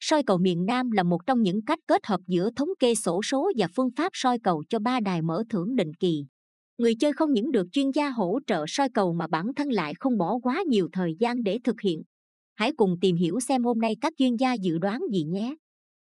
soi cầu miền Nam là một trong những cách kết hợp giữa thống kê sổ số và phương pháp soi cầu cho ba đài mở thưởng định kỳ. Người chơi không những được chuyên gia hỗ trợ soi cầu mà bản thân lại không bỏ quá nhiều thời gian để thực hiện. Hãy cùng tìm hiểu xem hôm nay các chuyên gia dự đoán gì nhé.